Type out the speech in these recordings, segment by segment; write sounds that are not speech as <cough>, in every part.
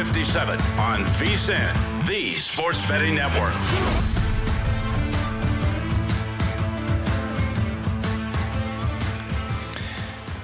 57 on VSIN, the sports betting network.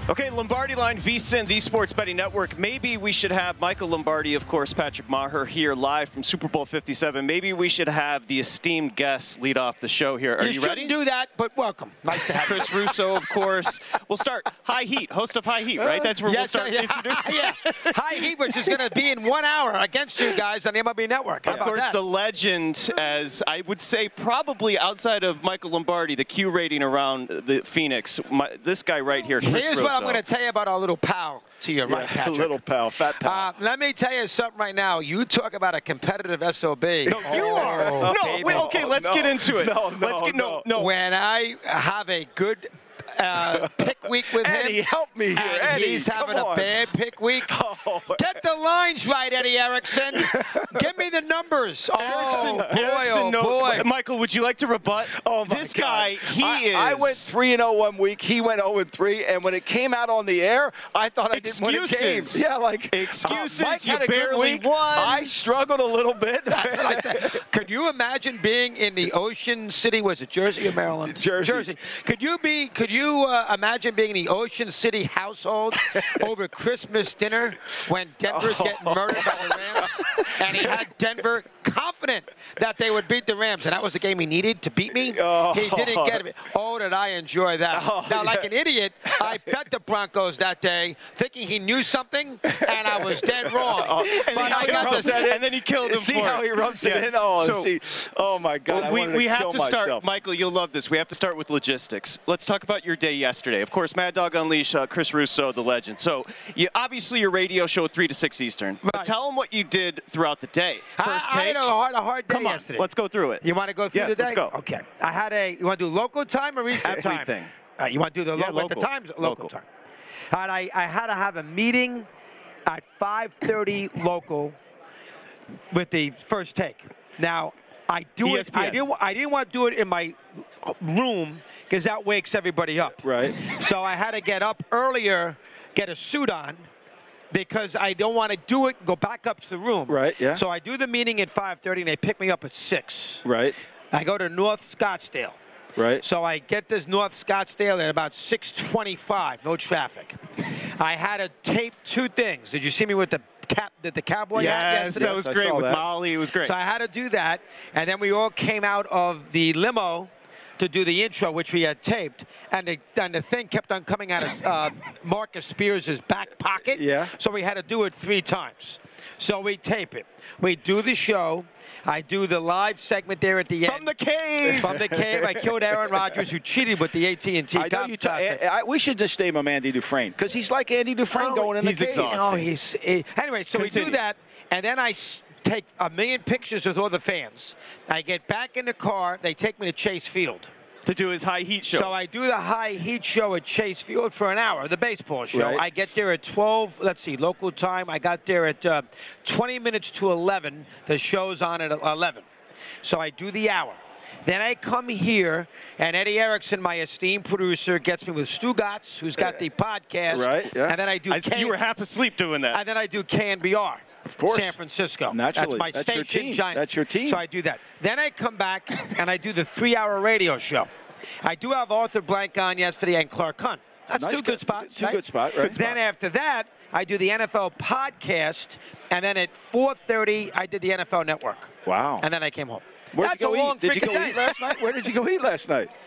Okay, Lombardi Line, VSIN, the Sports Betting Network. Maybe we should have Michael Lombardi, of course, Patrick Meagher here live from Super Bowl 57. Maybe we should have the esteemed guests lead off the show here. Are you, you ready? do that, but welcome. Nice to have Chris Russo, of course. We'll start. High Heat, host of High Heat, right? That's where yes, we'll start. Yeah, introducing- <laughs> yeah. High Heat, which is going to be in one hour against you guys on the MLB Network. How Of course, that? the legend, as I would say, probably outside of Michael Lombardi, the Q rating around the Phoenix. My, this guy right here, Chris Here's what I'm going to tell you about our little pal to your right, <laughs> Patrick. little pal, fat pal. Uh, let me tell you something right now. You talk about a competitive SOB. No, you are. Oh, No, wait, okay, let's no, get into it. no, let's get no, no. no. When I have a good uh, pick week with Eddie, him, help me here. and Eddie, he's come having a on. bad pick week. <laughs> Oh, Get the lines right, Eddie Erickson. <laughs> Give me the numbers. Erickson, oh, boy, Erickson, oh, no. boy. Michael, would you like to rebut? Oh my this God. guy, he I, is. I went three and zero one week. He went zero and three. And when it came out on the air, I thought I didn't win a game. Excuses. <laughs> Yeah, like Excuses, uh, Mike you had a good barely week. won. I struggled a little bit. That's what I think. Could you imagine being in the Ocean City? Was it Jersey or Maryland? Jersey. Jersey. Could you be? Could you uh, imagine being in the Ocean City household <laughs> over Christmas dinner when Denver's getting murdered by the Rams, and he had Denver confident that they would beat the Rams, and that was the game he needed to beat me. Oh. He didn't get it. Oh, did I enjoy that? Oh, now, like an idiot, I bet the Broncos that day, thinking he knew something, and I was dead wrong. <laughs> Oh, but see I got to that and then he killed him See for how it. he rubs Yeah. it in? Oh, So- see. Oh my God. I we we have kill to start. Michael. You'll love this. We have to start with logistics. Let's talk about your day yesterday. Of course, Mad Dog Unleash, uh, Chris Russo, the legend. So, you obviously your radio show three to six Eastern. But tell them what you did throughout the day. First I, I had a hard, a hard day Come on, yesterday. let's go through it. You want to go through Yes, the day? let's go. Okay. I had a. You want to do local time or Eastern time? Everything. Right, you want to do the Yeah, local, at the local. times? Local, Local. time. All right, I, I had to have a meeting at 5:30 <laughs> local with the first take. Now, I do it. I didn't. I didn't want to do it in my room because that wakes everybody up. Right. So I had to get up earlier, get a suit on, because I don't want to do it. Go back up to the room. Right, yeah. So I do the meeting at 5:30, and they pick me up at six. Right. I go to North Scottsdale. Right. So I get this North Scottsdale at about 6:25, no traffic. I had to tape two things. Did you see me with the cap that the cowboy hat Yes, yesterday. that was I great with that. Molly. It was great. So I had to do that, and then we all came out of the limo to do the intro, which we had taped, and the, and the thing kept on coming out of uh, <laughs> Marcus Spears' back pocket. Yeah. So we had to do it three times. So we tape it. We do the show. I do the live segment there at the end. From the cave. From the cave, I killed Aaron Rodgers, who cheated with the AT&T. I know you. T-. I, I, we should just name him Andy Dufresne because he's like Andy Dufresne Oh, going in the he's exhausted. No, he's anyway. So we do that, and then I take a million pictures with all the fans. I get back in the car. They take me to Chase Field. to do his high heat show. So I do the high heat show at Chase Field for an hour, the baseball show. Right. I get there at 12. Let's see, local time. I got there at uh, 20 minutes to 11. The show's on at 11. So I do the hour. Then I come here, and Eddie Erickson, my esteemed producer, gets me with Stugotz, who's got the podcast. Right, yeah. And then I do. I, K- you were half asleep doing that. and then I do KNBR. Of course. San Francisco. Naturally. That's my That's your team. Giant. That's your team. So I do that. Then I come back and I do the three-hour radio show. I do have Arthur Blank on yesterday and Clark Hunt. That's Nice two good guy- spots. two right? good spot, right. Then after that, I do the NFL podcast, and then at 4:30, I did the NFL Network. Wow. And then I came home. Where'd That's you go a long eat? Did you go day. eat last night? Where did you go eat last night? <laughs>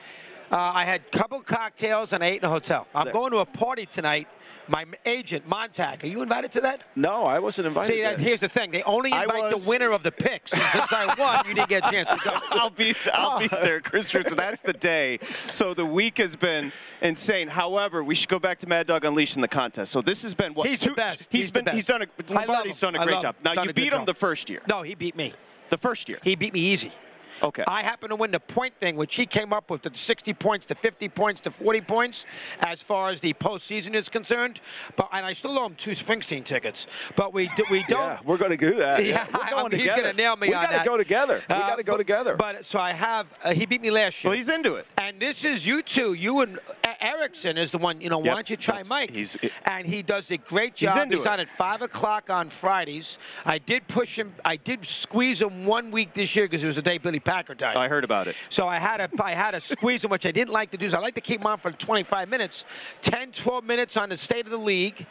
Uh, I had a couple cocktails and I ate in a hotel. I'm There. going to a party tonight. My agent, Montag, are you invited to that? No, I wasn't invited. See, that, here's the thing. They only invite was- the winner of the picks. And since I won, you didn't get a chance to go. <laughs> I'll be I'll be <laughs> there, Chris Richards. That's the day. So the week has been insane. However, we should go back to Mad Dog Unleashed in the contest. So this has been what He's the best. He's He's been best. he's done a Lombardi's done a great job. him. Now Done you beat him job. the first year. No, he beat me. The first year. He beat me easy. Okay. I happen to win the point thing, which he came up with the 60 points to 50 points to 40 points as far as the postseason is concerned. But and I still owe him two Springsteen tickets. But we do, we don't. Yeah, we're going to do that. <laughs> Yeah, we're I going mean, he's gonna nail me we on gotta that. go together. we Uh, got to go but- together. But so I have. Uh, he beat me last year. well, he's into it. And this is you two. You and E- Erickson is the one. You know, Yep, why don't you try that's- Mike? he's- and he does a great job. He's into it. on at five o'clock on Fridays. I did push him. I did squeeze him one week this year because it was the day Billy Packer died. I heard about it. So I had a I had a squeeze him, which I didn't like to do. So I like to keep him on for 25 minutes, 10, 12 minutes on the state of the league.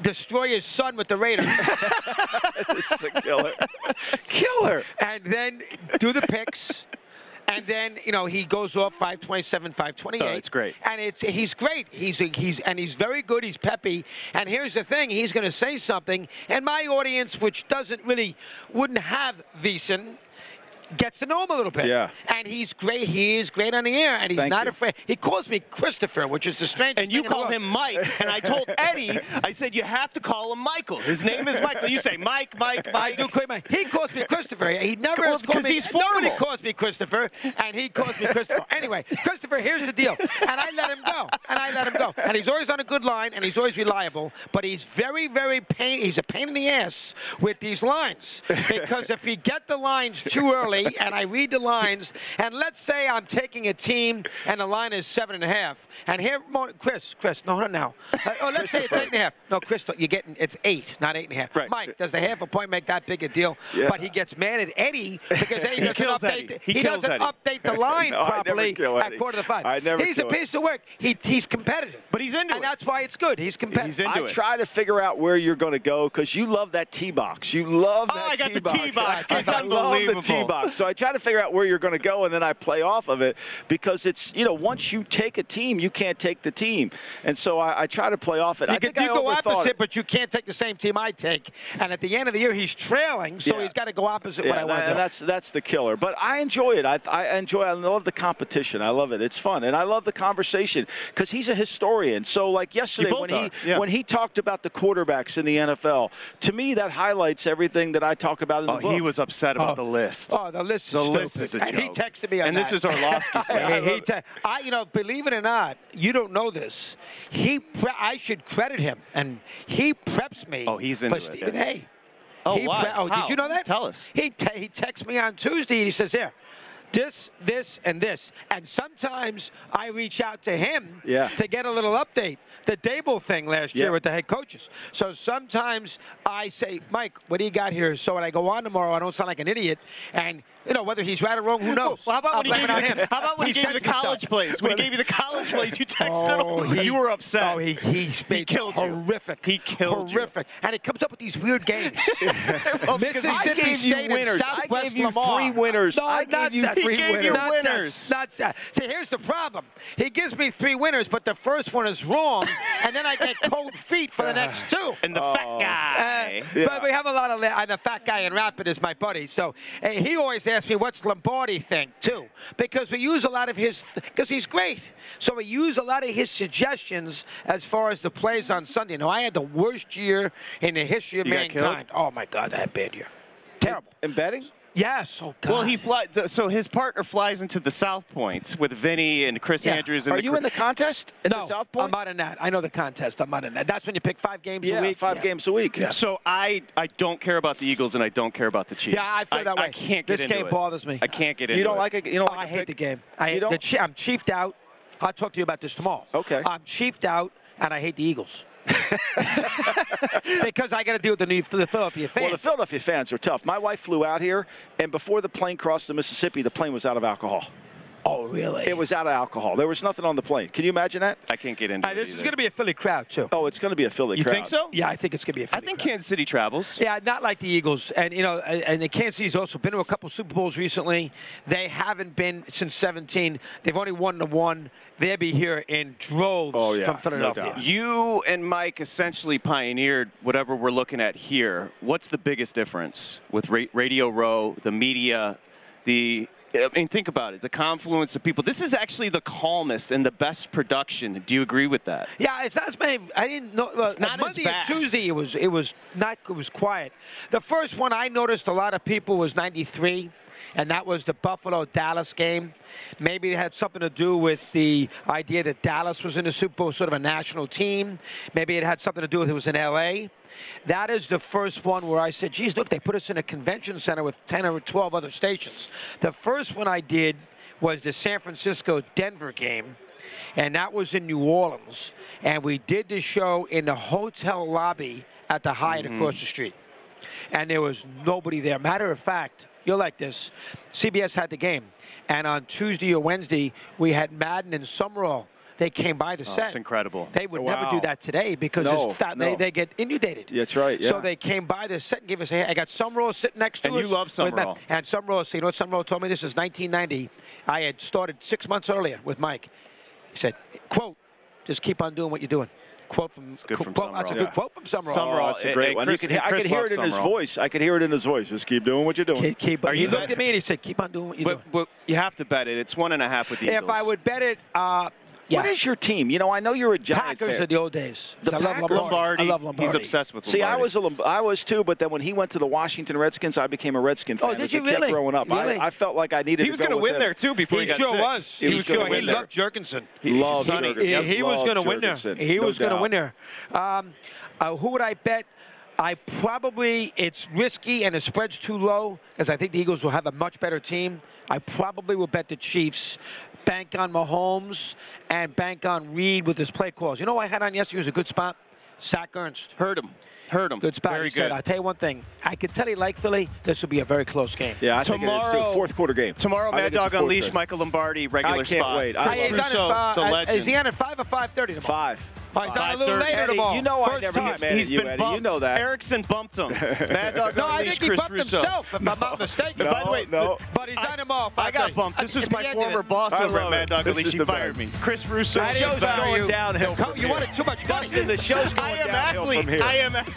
Destroy his son with the Raiders, <laughs> it's a killer. <laughs> killer. and then do the picks. And then you know he goes off 527, 528. Oh, it's great. And it's he's great. He's a, he's and he's very good. He's peppy. And here's the thing: he's going to say something, and my audience, which doesn't really wouldn't have VSIN, gets to know him a little bit. Yeah. And he's great. He is great on the air, and he's Thank not you. afraid. He calls me Christopher, which is the strangest. And you thing call him Mike, and I told <laughs> Eddie, I said you have to call him Michael. His name is Michael. You say Mike, Mike, I Mike. do call him. He calls me Christopher. He never Well, has called 'cause me. he's Nobody formal. calls me Christopher, and he calls me Christopher. Anyway, Christopher, here's the deal. And I let him go. And I let him go. And he's always on a good line, and he's always reliable. But he's very, very pain. He's a pain in the ass with these lines because if he get the lines too early, and I read the lines, and let's say I'm taking a team, and the line is seven and a half, and here, Chris, Chris, no, no, no. Uh, oh, let's say it's eight and a half. No, Chris, you're getting it's eight, not eight and a half. Right. Mike, does the half a point make that big a deal? Yeah. But he gets mad at Eddie because Eddie He doesn't kills update. Eddie. the- He kills doesn't Eddie. update the line <laughs> No, I never properly at Eddie. quarter to five. I never he's kill a piece of work. He, he's competitive. But he's into and it. And that's why it's good. He's competitive. He's into I it. try to figure out where you're going to go because you love that tee box. You love that T T. Oh, that I got the tee tee box. I, It's I love the unbelievable. tee box. So I try to figure out where you're going to go, and then I play off of it because it's you know once you take a team, you can't take the team, and so I, I try to play off it. You, I could, think you I go opposite, it. but you can't take the same team I take. And at the end of the year, he's trailing, so Yeah. he's got to go opposite what I want and that's that's the killer. But I enjoy it. I, I enjoy. I love the competition. I love it. It's fun, and I love the conversation because he's a historian. So like yesterday both when he yeah. when he talked about the quarterbacks in the NFL, to me that highlights everything that I talk about in oh, the Oh, book. he was upset about Oh. the list. Oh, the list is The <laughs> stupid. list is a And he joke. texted me on And this is Orlovsky's <laughs> list. he te- I, you know, believe it or not, you don't know this. He, pre- I should credit him, and he preps me. Oh, he's for into it, Stephen yeah. A. Oh, He why? oh, How? did you know that? Tell us. He te- he texts me on Tuesday, and he says, "There, this, this, and this. And sometimes I reach out to him Yeah. to get a little update. The Daboll thing last year Yeah. with the head coaches. So sometimes I say, Mike, what do you got here? So when I go on tomorrow, I don't sound like an idiot. And, you know, whether he's right or wrong, who knows? Well, how about when he gave you the, how about when he, gave you the sends me stuff. college plays? When he gave you the college plays, you texted Oh, <laughs> him. he- you were upset. Oh, he he, He killed you. horrific. He killed you. horrific. And he comes up with these weird games. <laughs> Well, because I Mississippi gave you State winners. I Southwest gave you Lamar. three winners. No, I gave you that. three He gave you winners. Not that. winners. Not that. See, here's the problem. He gives me three winners, but the first one is wrong, <laughs> and then I get cold feet for the next two. and the fat guy. Uh, But we have a lot of and the fat guy in Rapid is my buddy. So uh, he always asks me, "What's Lombardi think?" Too, because we use a lot of his because he's great. So we use a lot of his suggestions as far as the plays on Sunday. Now I had the worst year in the history of You mankind. Oh my God, I had a bad year. Terrible. In betting? Yes. Oh God. Well, he flies. So his partner flies into the South Point with Vinny and Chris Yeah. Andrews. And Are the you cr- in the contest in no, the South Point? I'm not in that. I know the contest. I'm not in that. That's when you pick five games yeah, a week. five Yeah. games a week. So I I don't care about the Eagles and I don't care about the Chiefs. Yeah, I feel that way. I can't get into it. This into game it. bothers me. I can't get into it. You don't it. like it? You don't Oh, like I a hate pick? the game. I You the don't? chi- I'm chiefed out. I'll talk to you about this tomorrow. Okay. I'm chiefed out, and I hate the Eagles. <laughs> because I got to deal with the, New, the Philadelphia fans. Well, the Philadelphia fans are tough. My wife flew out here, and before the plane crossed the Mississippi, the plane was out of alcohol. Oh, really? It was out of alcohol. There was nothing on the plane. Can you imagine that? I can't get into Uh, it. this is going to be a Philly crowd too. Oh, it's going to be a Philly You crowd. You think so? Yeah, I think it's going to be a I Philly I think crowd. Kansas City travels. Yeah, not like the Eagles, and you know, and and the Kansas City's also been to a couple Super Bowls recently. They haven't been since 17. They've only won the one. They'll be here in droves Oh, yeah, from Philadelphia. doubt. You and Mike essentially pioneered whatever we're looking at here. What's the biggest difference with Radio Row, the media, the I mean, think about it. The confluence of people. This is actually the calmest and the best production. Do you agree with that? Yeah, it's not as many. I didn't know. Well, It's not as Monday and. Tuesday, it was it was not it was quiet. The first one I noticed a lot of people was '93, and that was the Buffalo Dallas game. Maybe it had something to do with the idea that Dallas was in the Super Bowl, sort of a national team. Maybe it had something to do with it was in L.A. That is the first one where I said, geez, look, they put us in a convention center with 10 or 12 other stations. The first one I did was the San Francisco Denver game, and that was in New Orleans. And we did the show in the hotel lobby at the Hyatt mm-hmm. across the street. And there was nobody there. Matter of fact, you're like this. CBS had the game. And on Tuesday or Wednesday, we had Madden and Summerall. They came by the Oh, set. it's incredible. They would never do that today because No, that, they, no. they get inundated. That's right, Yeah. So they came by the set and gave us a hand. I got Summerall sitting next to And us. you love Summerall. And Summerall, so you know what Summerall told me? This is 1990. I had started six months earlier with Mike. He said, quote, just keep on doing what you're doing. Quote from, It's good from quote, That's a Summerall. good quote from Summerall. Summerall. Oh, that's a great one. Chris- could, and I could hear loves it in his voice. I could hear it in his voice. Just keep doing what you're doing. Keep, keep, Are he you looked at me and he said, keep on doing what you're But, but you have to bet it. It's one and a half with the doing. If Eagles. I would bet it, uh, yeah. What is your team? You know, I know you're a giant Packers fan. of the old days. The I love Lombardi. Lombardi. I love Lombardi. He's obsessed with See, I was a Lom- I was too, but then when he went to the Washington Redskins, I became a Redskin fan. Oh, did as you a kid really? growing up. Really? I, I felt like I needed to win. He was going to with win him. there too before he, He got sure sick. was. He He, was was gonna win He there. loved Jurgensen. He- Love Sonny. Jurgensen. He, Yep, he was going to win there. Jurgensen, He no was going to win there. Um, uh, who would I bet? I probably it's risky and the spread's too low because I think the Eagles will have a much better team. I probably will bet the Chiefs bank on Mahomes and bank on Reed with his play calls. You know I had on yesterday was a good spot? Zach Ernst. Heard him. Heard him. Good spot. Very good. I'll tell you one thing. I can tell you, like Philly. This will be a very close game. Yeah, I tomorrow, fourth quarter game. Tomorrow, Mad Dog Unleashed, Michael Lombardi, regular I can't spot. Wait. I, I Russo, the uh, legend. Is he on at 5 or 5.30 tomorrow? 5. All right, Five, a little later Eddie, tomorrow. You know First I never time. get he's you, been Eddie. Bumped. You know that. Erickson bumped him. <laughs> Mad Dog No, I think he Chris bumped Russo. himself, if no. I'm not mistaken. No, by the way, no. but he's I, done him off. I got bumped. This was my former boss over at Mad Dog Unleashed. He fired me. Chris Russo. The show's going downhill. You wanted too much money. The show's going downhill from here. I am athlete. I am athlete.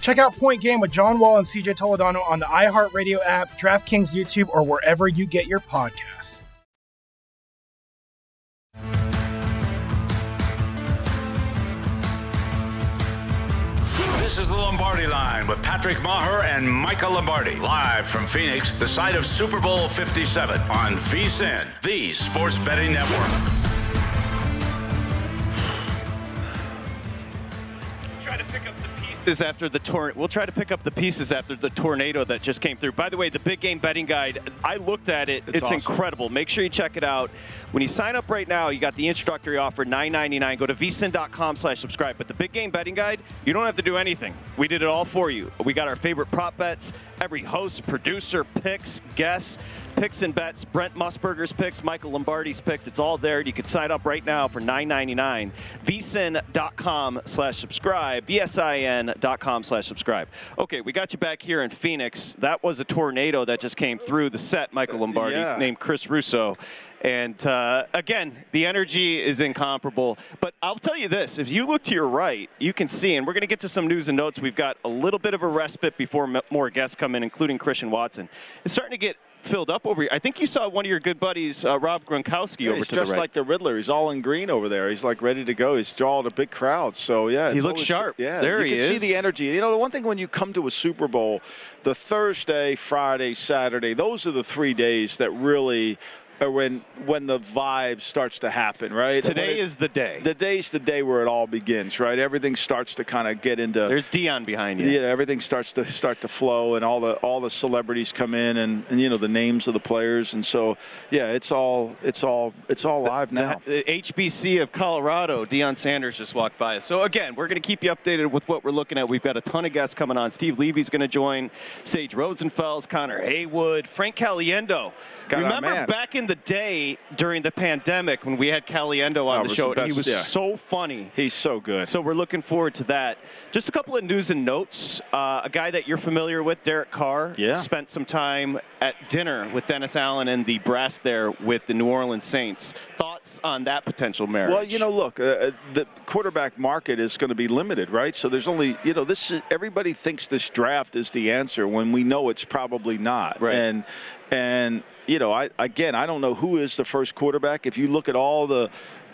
Check out Point Game with John Wall and CJ Toledano on the iHeartRadio app, DraftKings YouTube, or wherever you get your podcasts. This is the Lombardi line with Patrick Meagher and Michael Lombardi. Live from Phoenix, the site of Super Bowl 57 on VSIN, the sports betting network. Try to pick up the pieces after the tor- We'll try to pick up the pieces after the tornado that just came through. By the way, the big game betting guide. I looked at it. It's, awesome. incredible. Make sure you check it out. When you sign up right now, you got the introductory offer, $9.99. Go to vsin.com slash subscribe. But the big game betting guide, you don't have to do anything. We did it all for you. We got our favorite prop bets. Every host, producer, picks, guests, picks and bets. Brent Musburger's picks, Michael Lombardi's picks. It's all there. You can sign up right now for $9.99. vsin.com slash subscribe. vsin.com slash subscribe. Okay, we got you back here in Phoenix. That was a tornado that just came through the set, Michael Lombardi, Yeah. named Chris Russo. And uh, again, the energy is incomparable. But I'll tell you this if you look to your right, you can see, and we're going to get to some news and notes. We've got a little bit of a respite before m- more guests come in, including Christian Watson. It's starting to get filled up over here. I think you saw one of your good buddies, uh, Rob Gronkowski, Yeah, over he's to the right. like the Riddler. He's all in green over there. He's like ready to go. He's drawing a big crowd. So yeah, He looks always- sharp. Yeah, There you he can see the energy. You know, the one thing when you come to a Super Bowl, the Thursday, Friday, Saturday, those are the three days that really are when when the vibe starts to happen. Right. Today it- is the day. The day's the day where it all begins. Right. Everything starts to kind of get into. There's Deion behind you. Yeah, everything starts to start to flow, and all the all the celebrities come in, and, and you know the names of the players, and so yeah, it's all it's all it's all live now. The HBC of Colorado, Deion Sanders just walked by us. So again, we're going to keep you updated with what we're looking at. We've got a ton of guests coming on. Steve Levy's going to join, Sage Rosenfels, Connor Haywood, Frank Caliendo. Got Remember back in the day during the pandemic when we had Caliendo on Oh, the show, the and he was yeah. so funny. He's so good. So we're looking forward to that. Just a couple of news and notes. Uh, a guy that you're familiar with, Derek Carr, Yeah. spent some time at dinner with Dennis Allen and the brass there with the New Orleans Saints. Thoughts on that potential marriage? Well, you know, look, uh, uh, the quarterback market is going to be limited, right? So there's only, you know, this is, everybody thinks this draft is the answer when we know it's probably not. Right. And and you know, I again, I don't know who is the first quarterback. If you look at all the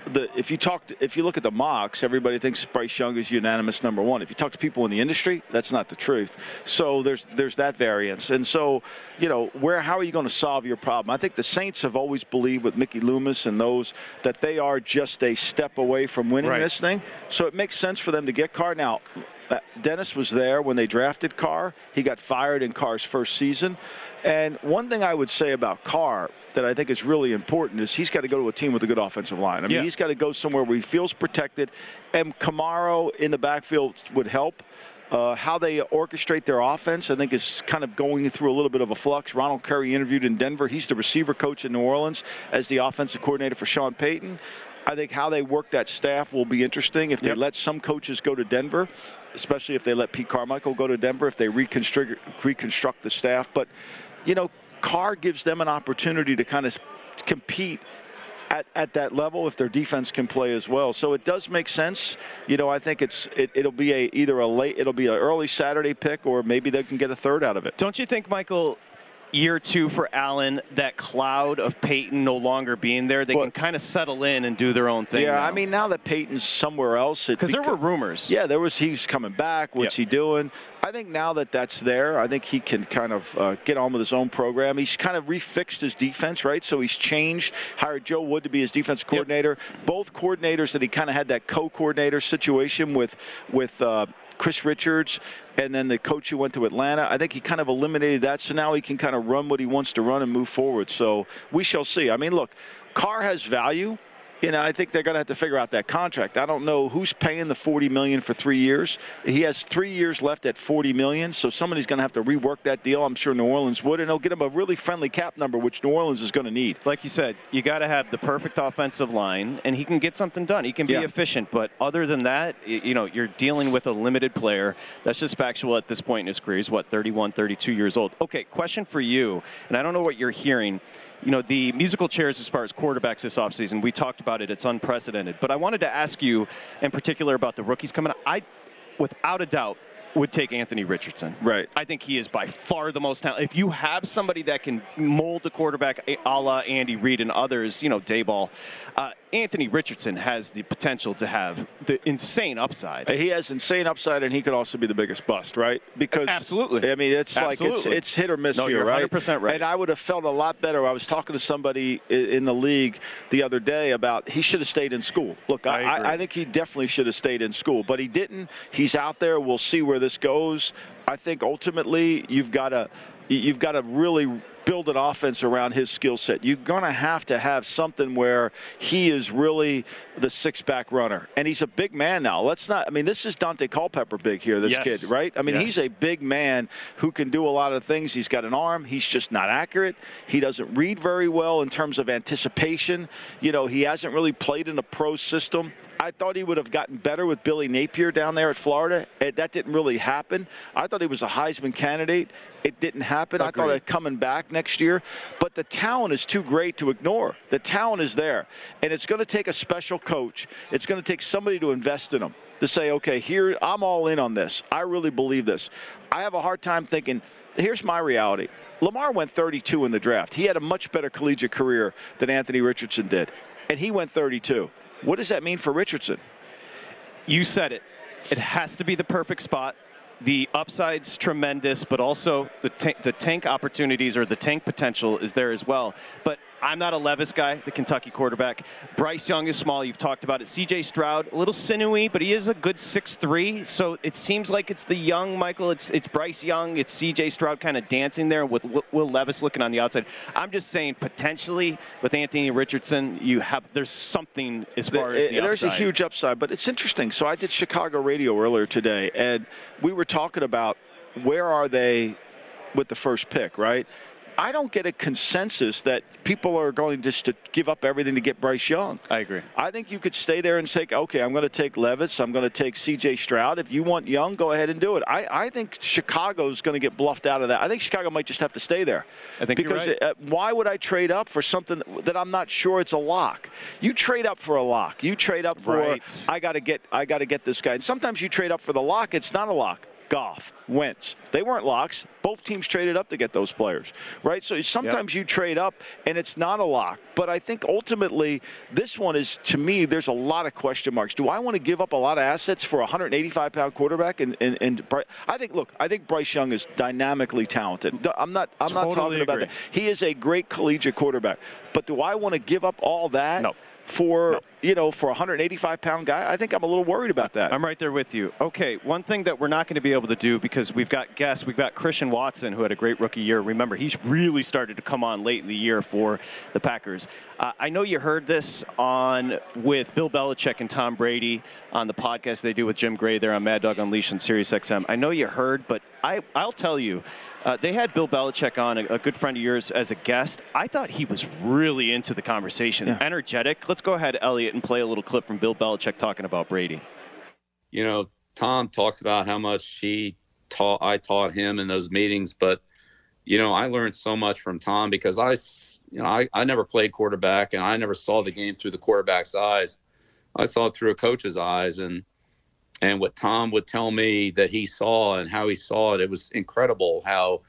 the, if you talk, to, if you look at the mocks, everybody thinks Bryce Young is unanimous number one. If you talk to people in the industry, that's not the truth. So there's there's that variance, and so you know where how are you going to solve your problem? I think the Saints have always believed with Mickey Loomis and those that they are just a step away from winning Right. this thing. So it makes sense for them to get Carr now. Uh, Dennis was there when they drafted Carr. He got fired in Carr's first season. And one thing I would say about Carr that I think is really important is he's got to go to a team with a good offensive line. I mean, Yeah. he's got to go somewhere where he feels protected. And Kamara in the backfield would help. Uh, how they orchestrate their offense, I think, is kind of going through a little bit of a flux. Ronald Curry interviewed in Denver. He's the receiver coach in New Orleans as the offensive coordinator for Sean Payton. I think how they work that staff will be interesting. If they let some coaches go to Denver, especially if they let Pete Carmichael go to Denver, if they reconstruct reconstruct the staff. But you know, Carr gives them an opportunity to kind of compete at, at that level if their defense can play as well. So it does make sense. You know, I think it's it, it'll be a either a late it'll be an early Saturday pick or maybe they can get a third out of it. Don't you think, Michael? Year two for Allen, that cloud of Payton no longer being there, they can kind of settle in and do their own thing. Yeah, now. I mean now that Payton's somewhere else, because there were rumors. Yeah, there was. He's coming back. What's he doing? I think now that that's there, I think he can kind of uh, get on with his own program. He's kind of refixed his defense, right? So he's changed. Hired Joe Wood to be his defense coordinator. Both coordinators that he kind of had that co-coordinator situation with with. Uh, Chris Richards, and then the coach who went to Atlanta. I think he kind of eliminated that, so now he can kind of run what he wants to run and move forward. So we shall see. I mean, look, Carr has value. You know, I think they're going to have to figure out that contract. I don't know who's paying the 40 million for three years. He has three years left at 40 million, so somebody's going to have to rework that deal. I'm sure New Orleans would, and they'll get him a really friendly cap number, which New Orleans is going to need. Like you said, you got to have the perfect offensive line, and he can get something done. He can be Yeah. efficient, but other than that, you know, you're dealing with a limited player. That's just factual at this point in his career. He's what 31, 32 years old. Okay, question for you, and I don't know what you're hearing. You know, the musical chairs as far as quarterbacks this offseason, we talked about it. It's unprecedented. But I wanted to ask you in particular about the rookies coming out. I, without a doubt, would take Anthony Richardson. Right. I think he is by far the most talented. If you have somebody that can mold a quarterback a la Andy Reid and others, you know, Daboll, uh, Anthony Richardson has the potential to have the insane upside. He has insane upside, and he could also be the biggest bust, right? Because Absolutely. I mean, it's like it's, it's hit or miss No, here, you're right? 100% right. And I would have felt a lot better. I was talking to somebody in the league the other day about he should have stayed in school. Look, I, I. I, I think he definitely should have stayed in school, but he didn't. He's out there. We'll see where this goes. I think ultimately you've got to you've got to really build an offense around his skill set. You're going to have to have something where he is really the six back runner. And he's a big man now. Let's not, I mean, this is Daunte Culpepper big here, this Yes. kid, right? I mean, Yes. he's a big man who can do a lot of things. He's got an arm. He's just not accurate. He doesn't read very well in terms of anticipation. You know, he hasn't really played in a pro system. I thought he would have gotten better with Billy Napier down there at Florida. And that didn't really happen. I thought he was a Heisman candidate. It didn't happen. I thought Agreed. it coming back next year. But the talent is too great to ignore. The talent is there. And it's going to take a special coach. It's going to take somebody to invest in him to say, okay, here, I'm all in on this. I really believe this. I have a hard time thinking, here's my reality. Lamar went 32 in the draft. He had a much better collegiate career than Anthony Richardson did. And he went 32. What does that mean for Richardson? You said it. It has to be the perfect spot. The upside's tremendous, but also the the tank opportunities or the tank potential is there as well. But I'm not a Levis guy, the Kentucky quarterback. Bryce Young is small. You've talked about it. C.J. Stroud, a little sinewy, but he is a good 6'3". So it seems like it's the young Michael. It's it's Bryce Young. It's C.J. Stroud kind of dancing there with Will- Levis looking on the outside. I'm just saying potentially with Anthony Richardson, you have there's something as far as the There's a huge upside, but it's interesting. So I did Chicago radio earlier today, and we were talking about where are they with the first pick, right? I don't get a consensus that people are going just to give up everything to get Bryce Young. I agree. I think you could stay there and say, okay, I'm going to take Levis. I'm going to take C.J. Stroud. If you want Young, go ahead and do it. I, I think Chicago's going to get bluffed out of that. I think Chicago might just have to stay there. I think because right. uh, why would I trade up for something that I'm not sure it's a lock? You trade up for a lock. You trade up for Right. I got to get I got to get this guy. And sometimes you trade up for the lock. It's not a lock. Goff, Wentz. They weren't locks. Both teams traded up to get those players, right? So sometimes you trade up and it's not a lock. But I think ultimately this one is, to me, there's a lot of question marks. Do I want to give up a lot of assets for a 185 pound quarterback? And, and, and I think, look, I think Bryce Young is dynamically talented. I'm not, I'm not Totally talking about agree. that. He is a great collegiate quarterback. But do I want to give up all that? No. for you know for a 185 pound guy. I think I'm a little worried about that. I'm right there with you. Okay, one thing that we're not going to be able to do because we've got guests, we've got Christian Watson who had a great rookie year. Remember, he's really started to come on late in the year for the Packers. Uh, I know you heard this on with Bill Belichick and Tom Brady on the podcast they do with Jim Gray there on Mad Dog Unleashed and Sirius XM. I know you heard, but I, I'll tell you, uh, they had Bill Belichick on, a, a, good friend of yours, as a guest. I thought he was really into the conversation, yeah. energetic. Let's go ahead, Elliot, and play a little clip from Bill Belichick talking about Brady. You know, Tom talks about how much he taught, I taught him in those meetings, but you know, I learned so much from Tom because I, you know, I, I never played quarterback and I never saw the game through the quarterback's eyes. I saw it through a coach's eyes, and and what Tom would tell me that he saw and how he saw it, it was incredible how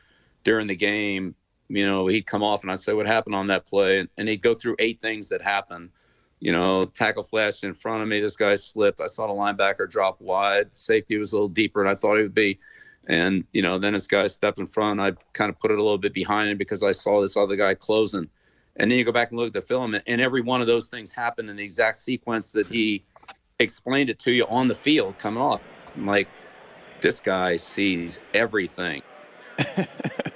during the game, you know, he'd come off and I'd say, What happened on that play? And, and he'd go through eight things that happened. You know, tackle flashed in front of me. This guy slipped. I saw the linebacker drop wide. Safety was a little deeper than I thought he would be. And, you know, then this guy stepped in front. I kind of put it a little bit behind him because I saw this other guy closing. And then you go back and look at the film, and every one of those things happened in the exact sequence that he explained it to you on the field coming off. I'm like, this guy sees everything. <laughs>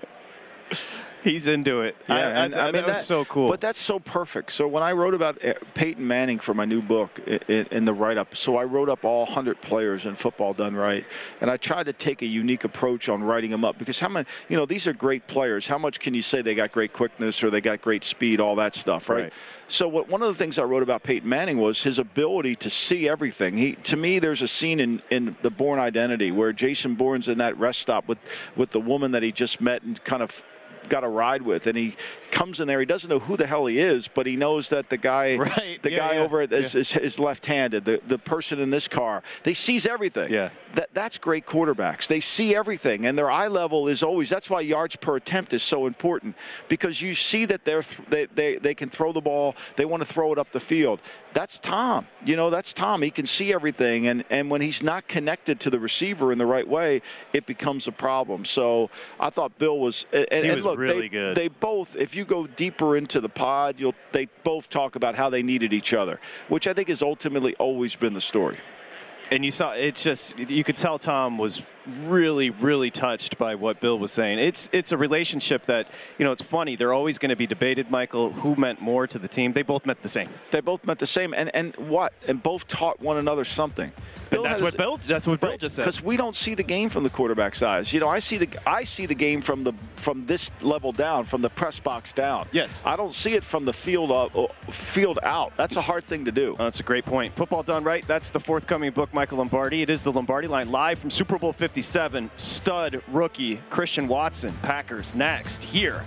<laughs> He's into it. Yeah, I, and, I, I, mean that was that- so cool. But that's so perfect. So when I wrote about uh, Peyton Manning for my new book in, in the write-up, so I wrote up all 100 players in football done right, and I tried to take a unique approach on writing them up because how many, you know, these are great players. How much can you say they got great quickness or they got great speed, all that stuff, right? Right. So what, one of the things I wrote about Peyton Manning was his ability to see everything. He, to me, there's a scene in, in the Bourne Identity where Jason Bourne's in that rest stop with, with the woman that he just met and kind of got a ride with, and he comes in there. He doesn't know who the hell he is, but he knows that the guy, <laughs> Right, the yeah, guy yeah, over it is, yeah. is, is left-handed. The the person in this car, they sees everything. Yeah. That that's great quarterbacks. They see everything, and their eye level is always. That's why yards per attempt is so important because you see that they're th- they, they they can throw the ball. They want to throw it up the field. That's Tom. You know, that's Tom. He can see everything, and and when he's not connected to the receiver in the right way, it becomes a problem. So I thought Bill was. And, He and was look, really they, good. They both. If you go deeper into the pod, you'll they both talk about how they needed each other, which I think has ultimately always been the story. and you saw it's just you could tell Tom was really really touched by what Bill was saying. It's it's a relationship that you know it's funny. They're always going to be debated, Michael. Who meant more to the team? They both meant the same. They both meant the same, and and what? And both taught one another something. And that's what Bill. That's what Bill just said. Because we don't see the game from the quarterback's eyes. You know, I see the I see the game from the from this level down, from the press box down. Yes. I don't see it from the field up, uh, field out. That's a hard thing to do. Oh, that's a great point. Football done right. That's the forthcoming book, Michael Lombardi. It is the Lombardi line live from Super Bowl 57. Stud rookie Christian Watson. Packers next here.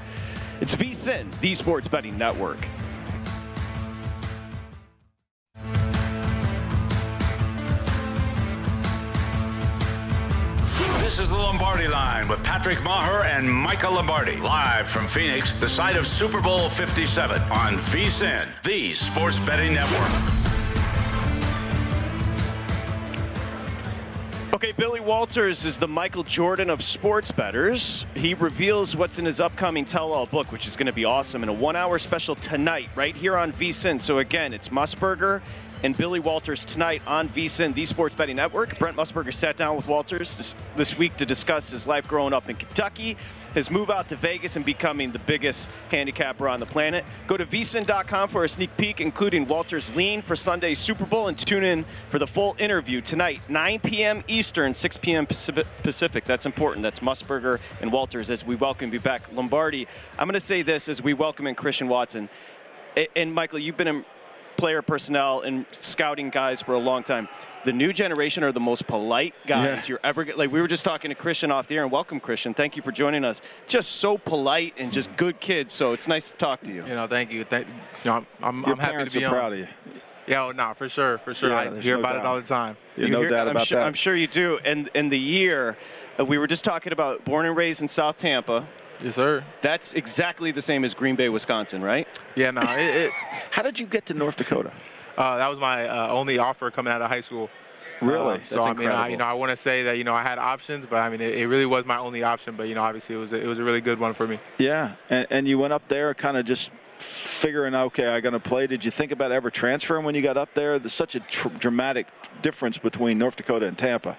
It's VSIN, the Sports Betting Network. This is the Lombardi line with Patrick Meagher and Michael Lombardi. Live from Phoenix, the site of Super Bowl 57 on VSIN, the Sports Betting Network. Okay, Billy Walters is the Michael Jordan of sports betters. He reveals what's in his upcoming tell-all book, which is going to be awesome, in a one-hour special tonight, right here on VSIN. So again, it's Musburger and Billy Walters tonight on VSIN, the Sports Betting Network. Brent Musburger sat down with Walters this, week to discuss his life growing up in Kentucky, his move out to Vegas, and becoming the biggest handicapper on the planet. Go to vsin.com for a sneak peek, including Walters' lean for Sunday's Super Bowl, and tune in for the full interview tonight, 9 p.m. Eastern, 6 p.m. Pacific- Pacific. That's important. That's Musburger and Walters as we welcome you back. Lombardi, I'm going to say this as we welcome in Christian Watson. And Michael, you've been in player personnel and scouting guys for a long time. The new generation are the most polite guys Yeah. you're ever. Like we were just talking to Christian off the air, and welcome Christian. Thank you for joining us. Just so polite and just good kids. So it's nice to talk to you. You know, thank you. Thank, you know, I'm, I'm, Your I'm happy parents to be are on. proud of you. Yeah, oh, nah, for sure, for sure. Yeah, I hear no about doubt. it all the time. Yeah, You no hear- doubt I'm about sure, that. I'm sure you do. And and the year, uh, we were just talking about born and raised in South Tampa. Yes, sir. That's exactly the same as Green Bay, Wisconsin, right? Yeah, no. It, it, <laughs> How did you get to North Dakota? uh, that was my uh, only offer coming out of high school. Really? Um, so That's I mean, I, you know, I want to say that you know I had options, but I mean, it, it really was my only option. But you know, obviously, it was a, it was a really good one for me. Yeah, and, and you went up there kind of just figuring, okay, I'm going to play. Did you think about ever transferring when you got up there? There's such a tr- dramatic difference between North Dakota and Tampa.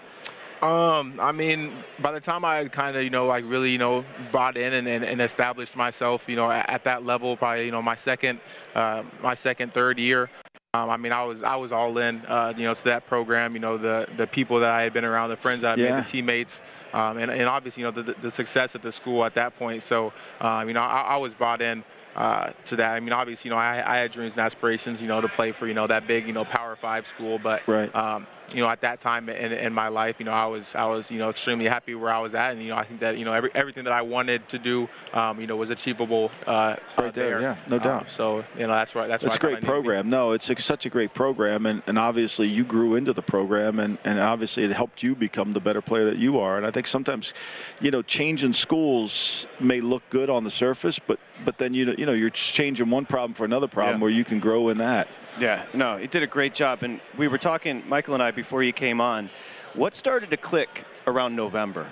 Um, I mean, by the time I kind of, you know, like really, you know, bought in and, and, and established myself, you know, at, at that level, probably, you know, my second, uh, my second, third year. Um, I mean, I was I was all in, uh, you know, to that program. You know, the the people that I had been around, the friends that I Yeah. made, the teammates, um, and and obviously, you know, the, the success at the school at that point. So, um, you know, I, I was bought in. Uh, to that, I mean, obviously, you know, I, I had dreams and aspirations, you know, to play for, you know, that big, you know, Power Five school. But, Right. um, you know, at that time in, in my life, you know, I was I was you know extremely happy where I was at, and you know, I think that you know every, everything that I wanted to do, um, you know, was achievable. Uh, Right there, yeah, no Um, doubt. so you know, that's right. That's, why a great program. No, it's such a great program, and, and obviously you grew into the program, and, and obviously it helped you become the better player that you are. And I think sometimes, you know, changing schools may look good on the surface, but but then you you know you're changing one problem for another problem Yeah. where you can grow in that. Yeah, no, he did a great job. And we were talking, Michael and I, before you came on. What started to click around November?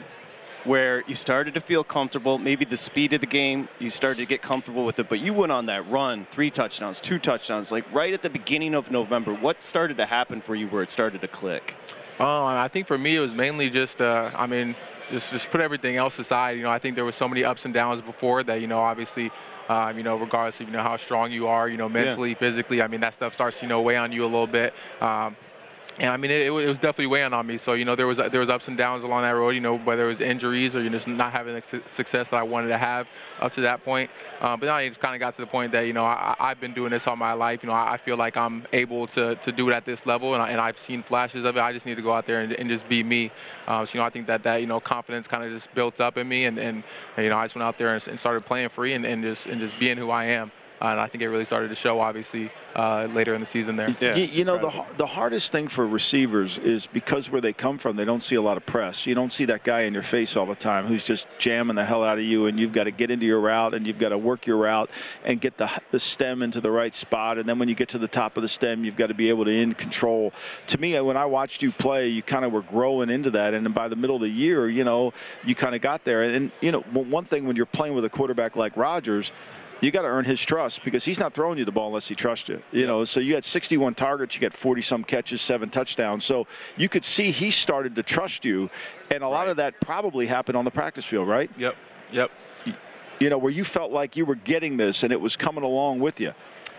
Where you started to feel comfortable, maybe the speed of the game, you started to get comfortable with it, but you went on that run, three touchdowns, two touchdowns, like right at the beginning of November. What started to happen for you where it started to click? Oh, I think for me it was mainly just, uh, I mean, just just put everything else aside. You know, I think there was so many ups and downs before that. You know, obviously, uh, you know, regardless of you know how strong you are, you know, mentally, physically, I mean, that stuff starts you know weigh on you a little bit. Um, and I mean, it, it was definitely weighing on me. So you know, there was there was ups and downs along that road. You know, whether it was injuries or you know, just not having the su- success that I wanted to have up to that point. Um, but now it just kind of got to the point that you know I, I- I've been doing this all my life. You know, I, I feel like I'm able to, to do it at this level, and, I, and I've seen flashes of it. I just need to go out there and, and just be me. Um, so you know, I think that that you know confidence kind of just built up in me, and, and you know, I just went out there and, and started playing free and, and just and just being who I am. Uh, and I think it really started to show, obviously, uh, later in the season there. you, you know, the, the hardest thing for receivers is because where they come from, they don't see a lot of press. You don't see that guy in your face all the time who's just jamming the hell out of you, and you've got to get into your route and you've got to work your route and get the, the stem into the right spot. And then when you get to the top of the stem, you've got to be able to in control. To me, when I watched you play, you kind of were growing into that. And by the middle of the year, you know, you kind of got there. And, you know, one one thing when you're playing with a quarterback like Rodgers, you got to earn his trust because he's not throwing you the ball unless he trusts you. You know, so you had 61 targets, you got 40 some catches, seven touchdowns. So you could see he started to trust you, and a lot of that probably happened on the practice field, right? Yep. Yep. You know, where you felt like you were getting this and it was coming along with you.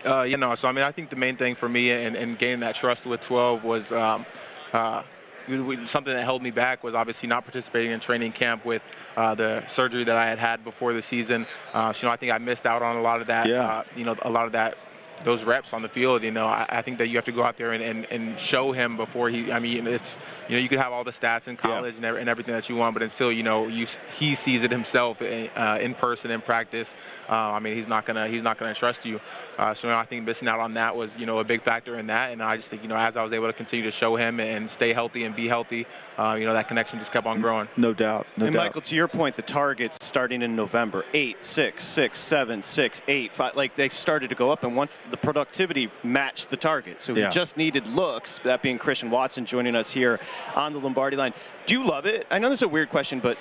Uh, you know, so I mean, I think the main thing for me and, and gaining that trust with 12 was um, uh, something that held me back was obviously not participating in training camp with uh, the surgery that I had had before the season. Uh, so, you know, I think I missed out on a lot of that. Yeah. Uh, you know, a lot of that. Those reps on the field, you know, I, I think that you have to go out there and, and, and show him before he. I mean, it's you know, you could have all the stats in college and, every, and everything that you want, but until you know, you he sees it himself in, uh, in person in practice. Uh, I mean, he's not gonna he's not gonna trust you. Uh, so you know, I think missing out on that was you know a big factor in that, and I just think you know as I was able to continue to show him and stay healthy and be healthy, uh, you know that connection just kept on growing. No doubt. No and doubt. Michael, to your point, the targets starting in November eight, six, six, seven, six, eight, five, like they started to go up, and once the productivity matched the target, so Yeah. he just needed looks. That being Christian Watson joining us here on the Lombardi line. Do you love it? I know this is a weird question, but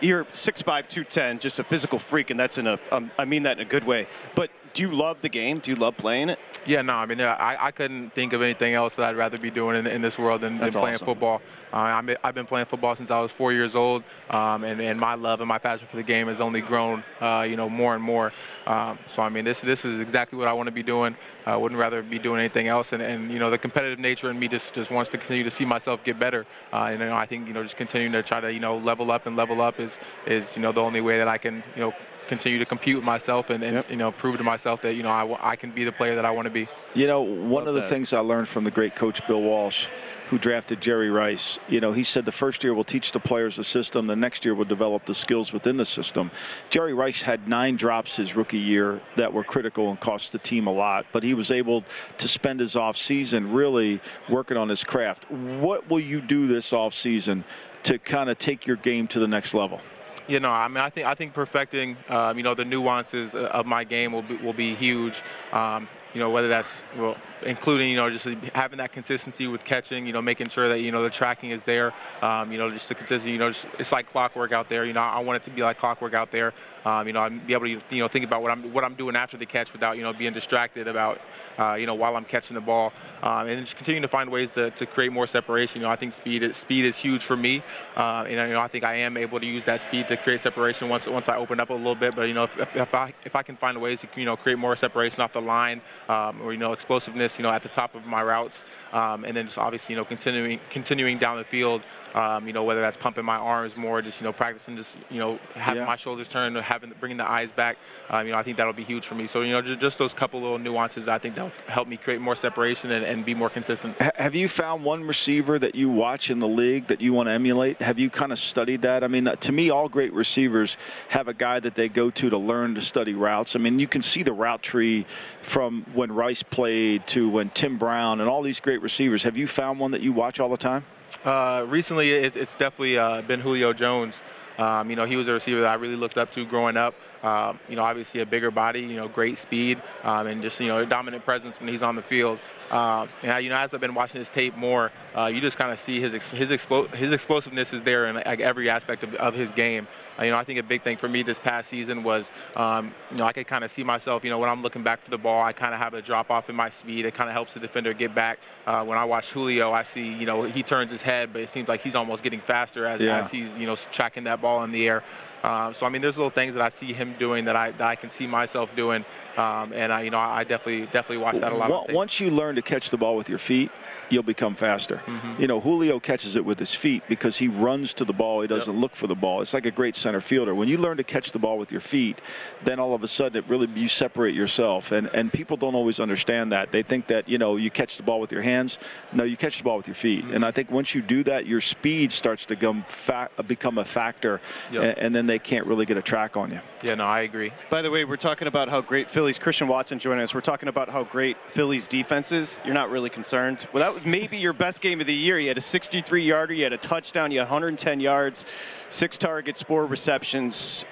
you're 6'5", 210, just a physical freak, and that's in a um, I mean that in a good way. But do you love the game? Do you love playing it? Yeah, no, I mean, I, I couldn't think of anything else that I'd rather be doing in, in this world than, than That's playing awesome. football. Uh, I'm, I've been playing football since I was four years old, um, and, and my love and my passion for the game has only grown, uh, you know, more and more. Um, so, I mean, this this is exactly what I want to be doing. I wouldn't rather be doing anything else. And, and you know, the competitive nature in me just, just wants to continue to see myself get better. Uh, and you know, I think you know, just continuing to try to you know level up and level up is is you know the only way that I can you know continue to compete with myself and, and you know prove to myself that you know I, I can be the player that I want to be. You know, one of the that. things I learned from the great coach Bill Walsh, who drafted Jerry Rice, you know, he said the first year we'll teach the players the system, the next year we'll develop the skills within the system. Jerry Rice had nine drops his rookie year that were critical and cost the team a lot, but he was able to spend his off season really working on his craft. What will you do this off season to kind of take your game to the next level? You know, I mean, I think I think perfecting, um, you know, the nuances of my game will be, will be huge. Um, you know, whether that's well, including you know just having that consistency with catching, you know, making sure that you know the tracking is there, um, you know, just the consistency. You know, just, it's like clockwork out there. You know, I want it to be like clockwork out there. Um, you know, I'd be able to you know think about what I'm what I'm doing after the catch without you know being distracted about uh, you know while I'm catching the ball, um, and just continuing to find ways to, to create more separation. You know, I think speed is, speed is huge for me, uh, and you know I think I am able to use that speed to create separation once once I open up a little bit. But you know, if, if I if I can find ways to you know create more separation off the line, um, or you know explosiveness, you know at the top of my routes, um, and then just obviously you know continuing continuing down the field. Um, you know, whether that's pumping my arms more, just you know, practicing, just you know, having Yeah. my shoulders turned, or having bringing the eyes back. Um, you know, I think that'll be huge for me. So you know, just, just those couple little nuances, I think that'll help me create more separation and, and be more consistent. Ha- Have you found one receiver that you watch in the league that you want to emulate? Have you kind of studied that? I mean, uh, to me, all great receivers have a guy that they go to to learn to study routes. I mean, you can see the route tree from when Rice played to when Tim Brown and all these great receivers. Have you found one that you watch all the time? Uh, recently, it, it's definitely uh, been Julio Jones. Um, you know, he was a receiver that I really looked up to growing up. Um, you know, obviously a bigger body, you know, great speed, um, and just you know a dominant presence when he's on the field. Um, and you know, as I've been watching his tape more, uh, you just kind of see his ex- his his explosiveness is there in like every aspect of, of his game. Uh, you know, I think a big thing for me this past season was, um, you know, I could kind of see myself, you know, when I'm looking back for the ball, I kind of have a drop off in my speed. It kind of helps the defender get back. Uh, when I watch Julio, I see, you know, he turns his head, but it seems like he's almost getting faster as, Yeah. as he's, you know, tracking that ball in the air. Um, so I mean, there's little things that I see him doing that I that I can see myself doing, um, and I, you know, I definitely definitely watch that a lot. on Wa- tape. Once you learn to catch the ball with your feet, you'll become faster. Mhm. You know, Julio catches it with his feet because he runs to the ball. He doesn't look for the ball. It's like a great center fielder. When you learn to catch the ball with your feet, then all of a sudden it really you separate yourself. And and people don't always understand that. They think that you know you catch the ball with your hands. No, you catch the ball with your feet. Mm-hmm. And I think once you do that, your speed starts to become fa- become a factor, Yep. and, and then they can't really get a track on you. Yeah, no, I agree. By the way, we're talking about how great Phillies. Christian Watson joining us. We're talking about how great Philly's defense is. You're not really concerned. Well, that was maybe your best game of the year. You had a 63 yarder, you had a touchdown, you had 110 yards, six targets, four receptions.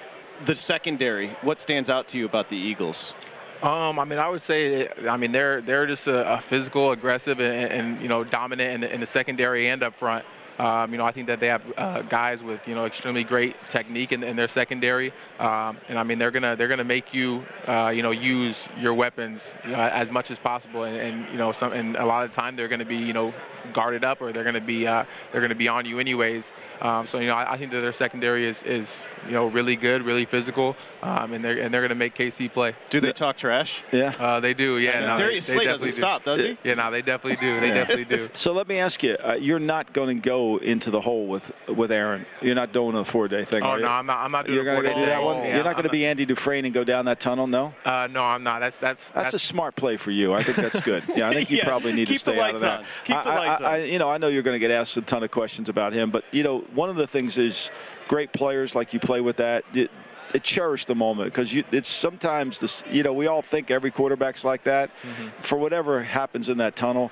The secondary. What stands out to you about the Eagles? Um, I mean, I would say, I mean, they're they're just a, a physical, aggressive, and, and you know, dominant in the, in the secondary and up front. Um, you know, I think that they have uh, guys with you know extremely great technique in, in their secondary, um, and I mean they're gonna they're gonna make you uh, you know use your weapons you know, as much as possible, and, and you know some and a lot of the time they're gonna be you know guarded up or they're gonna be uh, they're gonna be on you anyways. Um, so you know I, I think that their secondary is, is you know really good, really physical, um, and they're and they're gonna make KC play. Do they talk trash? Yeah. Uh, they do, yeah. know. No, Darius Slay doesn't do. stop, does he? Yeah, no, they definitely do. They definitely do. So let me ask you: uh, You're not going to go into the hole with with Aaron. You're not doing a four day thing. Oh are you? no, I'm not. I'm not doing. You're a going to four-day do that one. Yeah, You're not going to be Andy Dufresne and go down that tunnel. No. Uh, no, I'm not. That's that's That's a smart play for you. I think that's good. Yeah, I <laughs> think you Yeah, probably need keep to the stay out of lights that. on. Keep the I- I- lights I, on. you know, I know you're going to get asked a ton of questions about him, but you know, one of the things is great players like you play with that. It, it cherish the moment because it's sometimes this. You know, we all think every quarterback's like that. Mm-hmm. For whatever happens in that tunnel,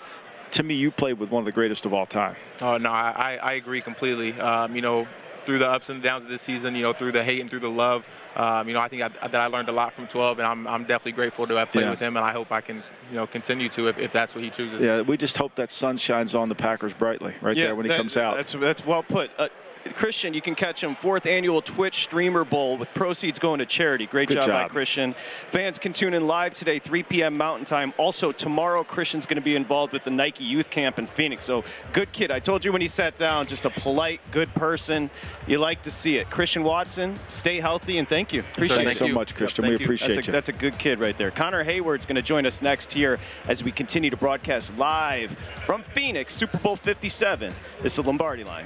to me, you played with one of the greatest of all time. Oh no, I, I I agree completely. Um, you know, through the ups and downs of this season, you know, through the hate and through the love, um, you know, I think I, that I learned a lot from 12, and I'm I'm definitely grateful to have played Yeah. with him, and I hope I can you know continue to if, if that's what he chooses. Yeah, we just hope that sun shines on the Packers brightly right Yeah, there when he that- comes out. That's that's well put. Uh, Christian, you can catch him fourth annual Twitch Streamer Bowl with proceeds going to charity. Great Good job, by. Christian. Fans can tune in live today, 3 p.m. Mountain Time. Also tomorrow, Christian's going to be involved with the Nike Youth Camp in Phoenix. So good kid. I told you when he sat down, just a polite, good person. You like to see it. Christian Watson, stay healthy and thank you. Appreciate it. Thanks it. so much, Christian. thank We appreciate that's a, you. That's a good kid right there. Connor Heyward's going to join us next here as we continue to broadcast live from Phoenix, Super Bowl 57. This is the Lombardi line.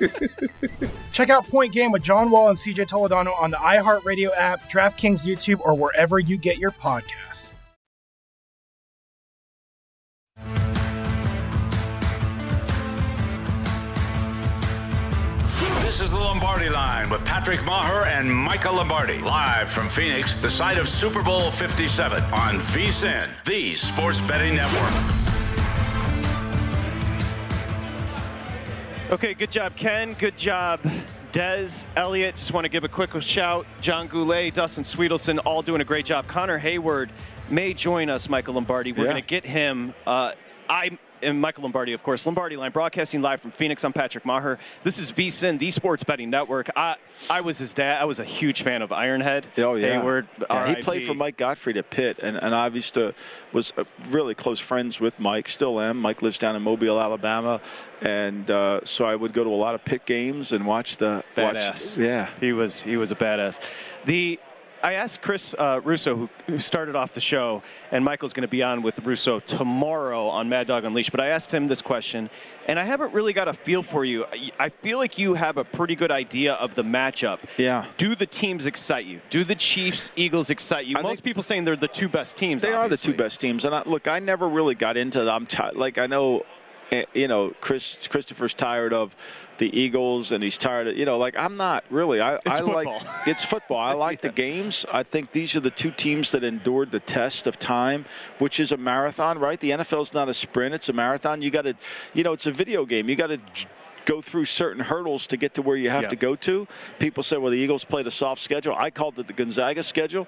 <laughs> Check out Point Game with John Wall and CJ Toledano on the iHeartRadio app, DraftKings YouTube, or wherever you get your podcasts. This is the Lombardi line with Patrick Meagher and Michael Lombardi. Live from Phoenix, the site of Super Bowl 57 on VSIN, the sports betting network. Okay, good job, Ken. Good job, Dez, Elliott. Just want to give a quick shout. John Goulet, Dustin Sweetelson, all doing a great job. Connor Heyward may join us, Michael Lombardi. We're Yeah. going to get him. Uh, I am Michael Lombardi, of course. Lombardi Line, broadcasting live from Phoenix. I'm Patrick Meagher. This is VSIN, the Sports Betting Network. I, I was his dad. I was a huge fan of Ironhead. Oh yeah, Heyward. Yeah, he played for Mike Gottfried at Pitt, and, and I used to was uh, really close friends with Mike. Still am. Mike lives down in Mobile, Alabama, and uh, so I would go to a lot of Pitt games and watch the Badass. Watch, yeah, he was he was a badass. The I asked Chris uh, Russo, who, who started off the show, and Michael's going to be on with Russo tomorrow on Mad Dog Unleashed. But I asked him this question, and I haven't really got a feel for you. I- I feel like you have a pretty good idea of the matchup. Yeah. Do the teams excite you? Do the Chiefs, Eagles excite you? Most people saying they're the two best teams. They are the two best teams, and I, look, I never really got into them. Like I know, you know, Chris Christopher's tired of the Eagles, and he's tired of you know, like I'm not really. I, It's I like <laughs> it's football. I like <laughs> the games. I think these are the two teams that endured the test of time, which is a marathon, right? The NFL's not a sprint; it's a marathon. You got to, you know, it's a video game. You got to go through certain hurdles to get to where you have Yeah. to go to. People say, well, the Eagles played a soft schedule. I called it the Gonzaga schedule.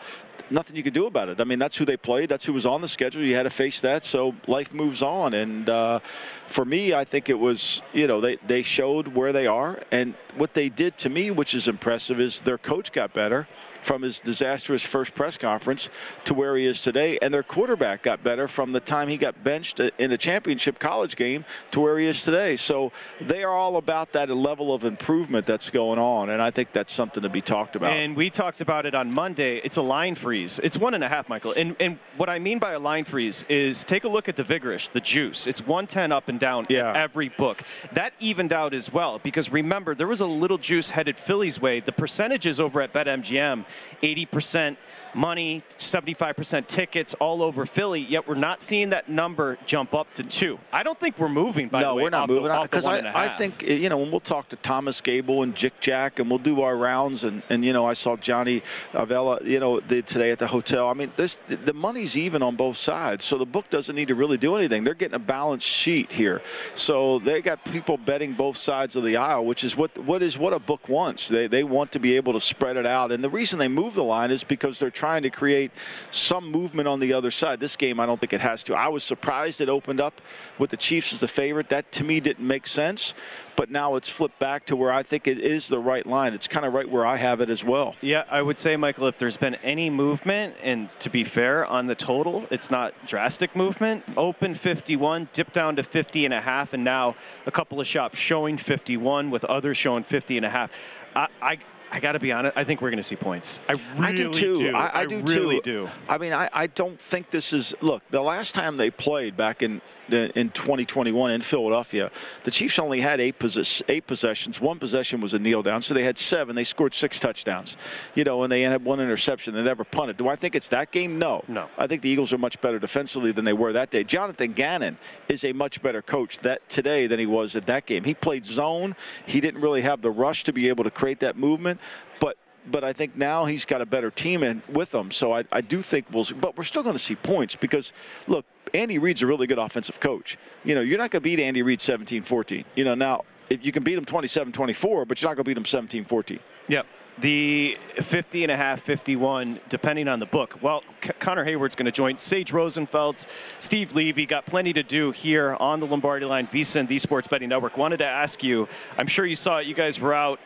Nothing you could do about it. I mean, that's who they played. That's who was on the schedule. You had to face that. So life moves on. And uh, for me, I think it was, you know, they, they showed where they are. And what they did to me, which is impressive, is their coach got better from his disastrous first press conference to where he is today. And their quarterback got better from the time he got benched in a championship college game to where he is today. So they are all about that level of improvement that's going on. And I think that's something to be talked about. And we talked about it on Monday. It's a line freeze. It's one and a half, Michael. And and what I mean by a line freeze is take a look at the Vigorish, the juice. It's 110 up and down in every book. That evened out as well because remember there was a little juice headed Philly's way. The percentages over at BetMGM 80% money, 75% tickets all over Philly, yet we're not seeing that number jump up to two. I don't think we're moving, by no, the way. No, we're not the- moving because I, I think you know when we'll talk to Thomas Gable and Jick Jack and we'll do our rounds and, and you know I saw Johnny Avello you know the, today at the hotel. I mean this the money's even on both sides, so the book doesn't need to really do anything. They're getting a balanced sheet here, so they got people betting both sides of the aisle, which is what what is what a book wants. They they want to be able to spread it out, and the reason they move the line is because they're trying to create some movement on the other side. This game, I don't think it has to. I was surprised it opened up with the Chiefs as the favorite. That to me didn't make sense, but now it's flipped back to where I think it is the right line. It's kind of right where I have it as well. Yeah, I would say, Michael, if there's been any movement, and to be fair, on the total, it's not drastic movement. Open 51, dip down to 50 and a half, and now a couple of shops showing 51 with others showing 50 and a half. I, I, I got to be honest. I think we're going to see points. I really I do too. I, I do really too. do. I mean, I, I don't think this is. Look, the last time they played back in in 2021 in Philadelphia, the Chiefs only had eight, possess, eight possessions. One possession was a kneel down, so they had seven. They scored six touchdowns, you know, and they had one interception. They never punted. Do I think it's that game? No. No. I think the Eagles are much better defensively than they were that day. Jonathan Gannon is a much better coach that today than he was at that game. He played zone. He didn't really have the rush to be able to create that movement, but but I think now he's got a better team in with him. So I, I do think we'll. see. But we're still going to see points because look, Andy Reid's a really good offensive coach. You know, you're not going to beat Andy Reid 17-14. You know, now if you can beat him 27-24, but you're not going to beat him 17-14. Yep. The 50 and a half, 51, depending on the book. Well, C- Connor Heyward's going to join Sage Rosenfels, Steve Levy. Got plenty to do here on the Lombardi line, VSIN, the Sports Betting Network. Wanted to ask you, I'm sure you saw it, you guys were out.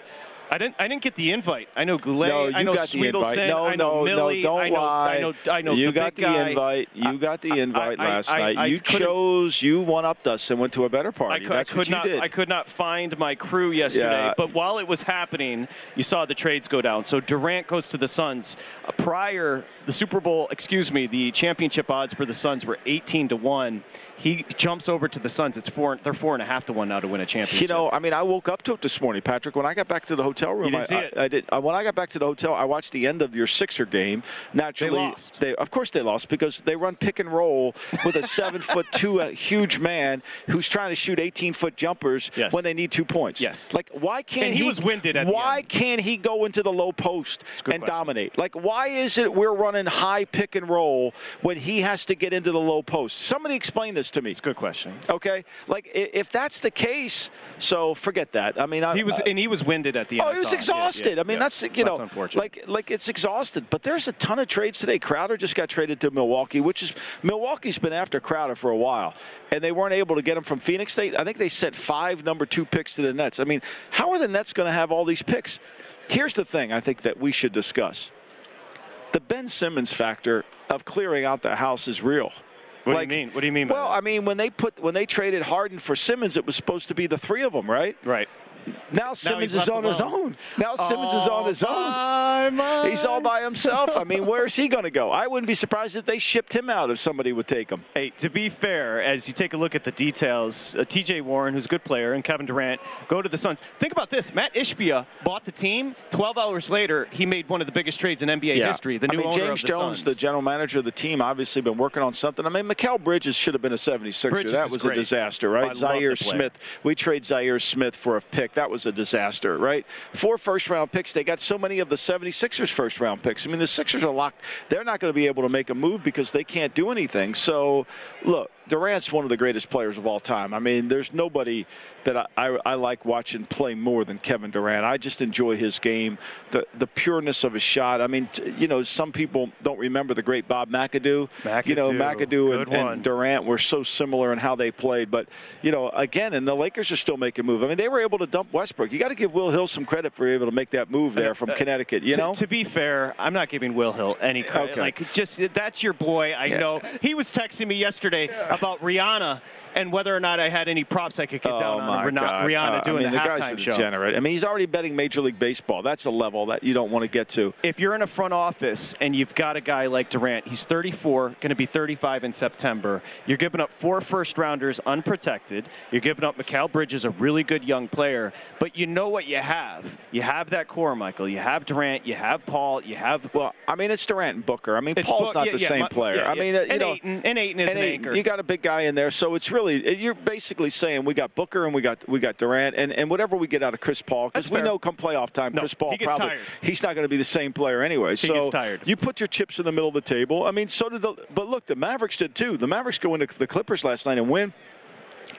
I didn't. I didn't get the invite. I know Goulet. No, I know got. Sweetelson, No, I know no, Millie, no, don't I know, lie. I know. I know you the got the guy. invite. You got the invite I- last I- night. I you chose. You one upped us and went to a better I party. could, I That's could what you not. did. I could not find my crew yesterday. Yeah. But while it was happening, you saw the trades go down. So Durant goes to the Suns. Uh, prior the Super Bowl, excuse me, the championship odds for the Suns were 18 to one. He jumps over to the Suns. It's four. They're four and a half to one now to win a championship. You know, I mean, I woke up to it this morning, Patrick. When I got back to the hotel room, I, I- it? I did. uh, When I got back to the hotel, I watched the end of your Sixer game. Naturally, they lost. They, of course, they lost because they run pick and roll with a <laughs> seven foot two huge man who's trying to shoot 18 foot jumpers Yes. when they need two points. Yes. Like, why can't And he was winded at Why can't he go into the low post and question. dominate? Like, why is it we're running high pick and roll when he has to get into the low post? Somebody explain this to me. It's a good question. Okay, like if that's the case, so forget that. I mean, I, He was, uh, and he was winded at the oh, end. Oh, he was him. Yeah, exhausted. yeah, I mean, yeah. that's you know, That's like like it's exhausted. But there's a ton of trades today. Crowder just got traded to Milwaukee, which is Milwaukee's been after Crowder for a while, and they weren't able to get him from Phoenix. They I think they sent five number two picks to the Nets. I mean, how are the Nets going to have all these picks? Here's the thing I think that we should discuss: the Ben Simmons factor of clearing out the house is real. What Like- do you mean? What do you mean by Well, I mean, when they put when they traded Harden for Simmons, it was supposed to be the three of them, right? Right. Now Simmons he's is on his own. Now Simmons is on his own. He's all by himself. I mean, where's he going to go? I wouldn't be surprised if they shipped him out if somebody would take him. Hey, to be fair, as you take a look at the details, uh, T.J. Warren, who's a good player, and Kevin Durant go to the Suns. Think about this: Mat Ishbia bought the team. Twelve hours later, he made one of the biggest trades in NBA history. The I new mean, owner James of the Jones, Suns. the general manager of the team, obviously been working on something. I mean, Mikal Bridges should have been a 76er. Bridges that is was great. a disaster, right? love Zhaire. Smith. We trade Zhaire Smith for a pick. That was a disaster, right? Four first round picks. They got so many of the 76ers first round picks. I mean, the Sixers are locked. They're not going to be able to make a move because they can't do anything. So, look, Durant's one of the greatest players of all time. I mean, there's nobody that I, I, I like watching play more than Kevin Durant. I just enjoy his game, the the pureness of his shot. I mean, t- you know, some people don't remember the great Bob McAdoo. McAdoo You know, McAdoo, McAdoo and, and Durant were so similar in how they played. But, you know, again, and the Lakers are still making moves. I mean, they were able to dump Westbrook. You got to give Will Hill some credit for able to make that move there from Uh, Connecticut, you to, know? to be fair, I'm not giving Will Hill any credit. Okay. Like, just that's your boy. I Yeah. know he was texting me yesterday about Rihanna, and whether or not I had any props I could get Oh down on Rihanna. Rihanna Uh, doing I mean, the, guy's halftime show. degenerate. I mean, he's already betting Major League Baseball. That's a level that you don't want to get to. If you're in a front office and you've got a guy like Durant, he's 34, going to be 35 in September. You're giving up four first rounders unprotected. You're giving up Mikal Bridges, a really good young player. But you know what you have. You have that core, Michael. You have Durant. You have Paul. You have. Well, I mean, it's Durant and Booker. I mean, It's Paul's Book- not yeah, the yeah, same my- player. yeah, I mean, uh, you and know, Ayton, and Ayton is and an Ayton, anchor. You got a big guy in there, so it's really you're basically saying we got Booker and we got we got Durant and, and whatever we get out of Chris Paul because we fair. know come playoff time, No, Chris Paul he probably tired. he's not going to be the same player anyway. He so gets tired. you put your chips in the middle of the table. I mean, so did the but look, the Mavericks did too. The Mavericks go into the Clippers last night and win.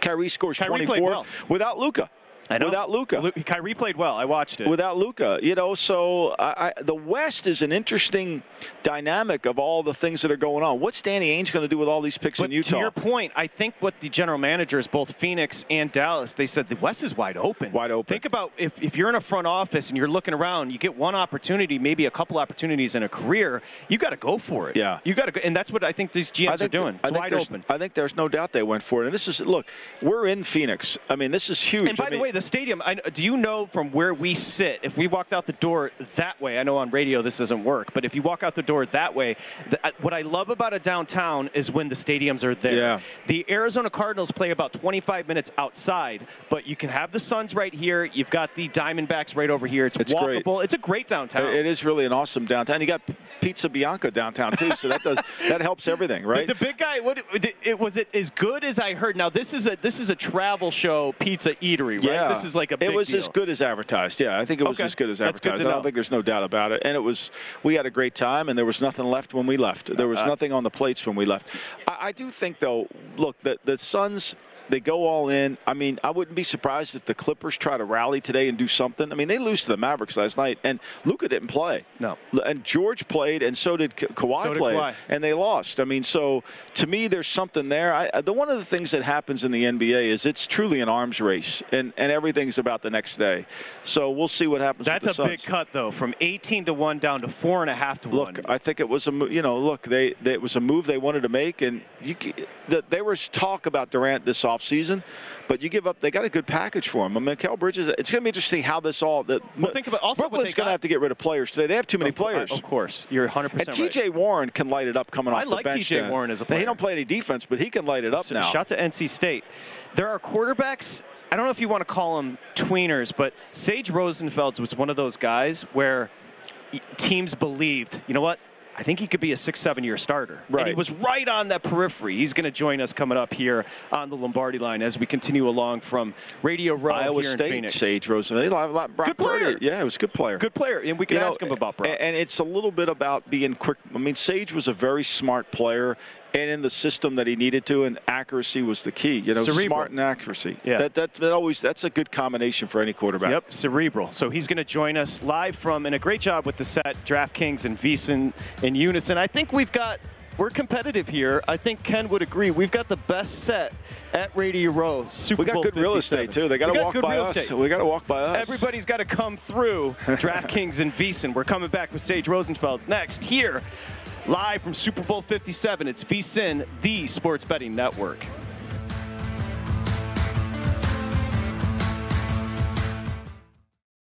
Kyrie scores Kyrie 24 well. without Luka. I know. Without Luka. Lu- Kyrie played well. I watched it. Without Luka, you know, so I, I, the West is an interesting dynamic of all the things that are going on. What's Danny Ainge going to do with all these picks But in Utah? to your point, I think what the general managers, both Phoenix and Dallas, they said the West is wide open. Wide open. Think about if, if you're in a front office and you're looking around, you get one opportunity, maybe a couple opportunities in a career, you got to go for it. Yeah. You got to go, and that's what I think these GMs I are think, doing. It's wide open. I think there's no doubt they went for it. And this is look, we're in Phoenix. I mean, this is huge. And by I the way, the stadium, I, do you know from where we sit, if we walked out the door that way, I know on radio this doesn't work, but if you walk out the door that way, the, uh, what I love about a downtown is when the stadiums are there. Yeah. The Arizona Cardinals play about 25 minutes outside, but you can have the Suns right here. You've got the Diamondbacks right over here. It's, It's great. walkable. It's a great downtown. it is really an awesome downtown. You got Pizzeria Bianco downtown too, so that does <laughs> that helps everything, right? The, the big guy, what it, it was it as good as I heard. Now this is a this is a travel show pizza eatery, right? Yeah, This is like a big It was deal. as good as advertised. Yeah, I think it was Okay. as good as That's good to I know. don't think there's no doubt about it. And it was. We had a great time, and there was nothing left when we left. There was Uh, nothing on the plates when we left. I, I do think, though. Look, the the Suns. They go all in. I mean, I wouldn't be surprised if the Clippers try to rally today and do something. I mean, they lose to the Mavericks last night, and Luka didn't play. No. And George played, and so did Ka- Kawhi So did played, Kawhi. and they lost. I mean, so to me, there's something there. I, the one of the things that happens in the NBA is it's truly an arms race, and, and everything's about the next day. So we'll see what happens. That's a the big cut though, from 18 to one down to four and a half to Look, one. Look, I think it was a you know look they, they it was a move they wanted to make, and you the, there was talk about Durant this offseason, but you give up. They got a good package for him. I mean, Kel Bridges. It's going to be interesting how this all. The, Well, think about also Brooklyn's going to have to get rid of players today. They have too many players. Of course, you're 100 And percent right. T.J. Warren can light it up coming I off like the bench. I like T.J. Warren as a player. He don't play any defense, but he can light it up So, now. Shout to NC State. There are quarterbacks. I don't know if you want to call them tweeners, but Sage Rosenfels was one of those guys where teams believed, you know what? I think he could be a six, seven year starter. And he was right on that periphery. He's going to join us coming up here on the Lombardi line as we continue along from Radio Row Iowa here in State, Phoenix. Sage Rosenfels. A lot, Brock Good player. Purdy, Yeah, he was a good player. Good player, and we can You know, ask him about Brock. And it's a little bit about being quick. I mean, Sage was a very smart player, and in the system that he needed to, and accuracy was the key. You know, Cerebral. smart and accuracy. Yeah. That, that that always that's a good combination for any quarterback. Yep, cerebral. So he's going to join us live from, and a great job with the set, DraftKings and VSiN in unison. I think we've got, we're competitive here. I think Ken would agree. We've got the best set at Radio Row. Super We got Bowl good real estate too. They got to walk by us. estate. We got to walk by us. Everybody's got to come through <laughs> DraftKings and VSiN. We're coming back with Sage Rosenfels next here, live from Super Bowl 57. It's VSiN, the sports betting network.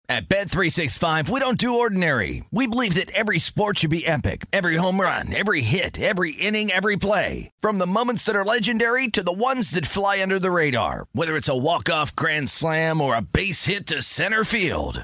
At Bet365, we don't do ordinary. We believe that every sport should be epic. Every home run, every hit, every inning, every play. From the moments that are legendary to the ones that fly under the radar. Whether it's a walk-off grand slam or a base hit to center field.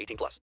18 plus.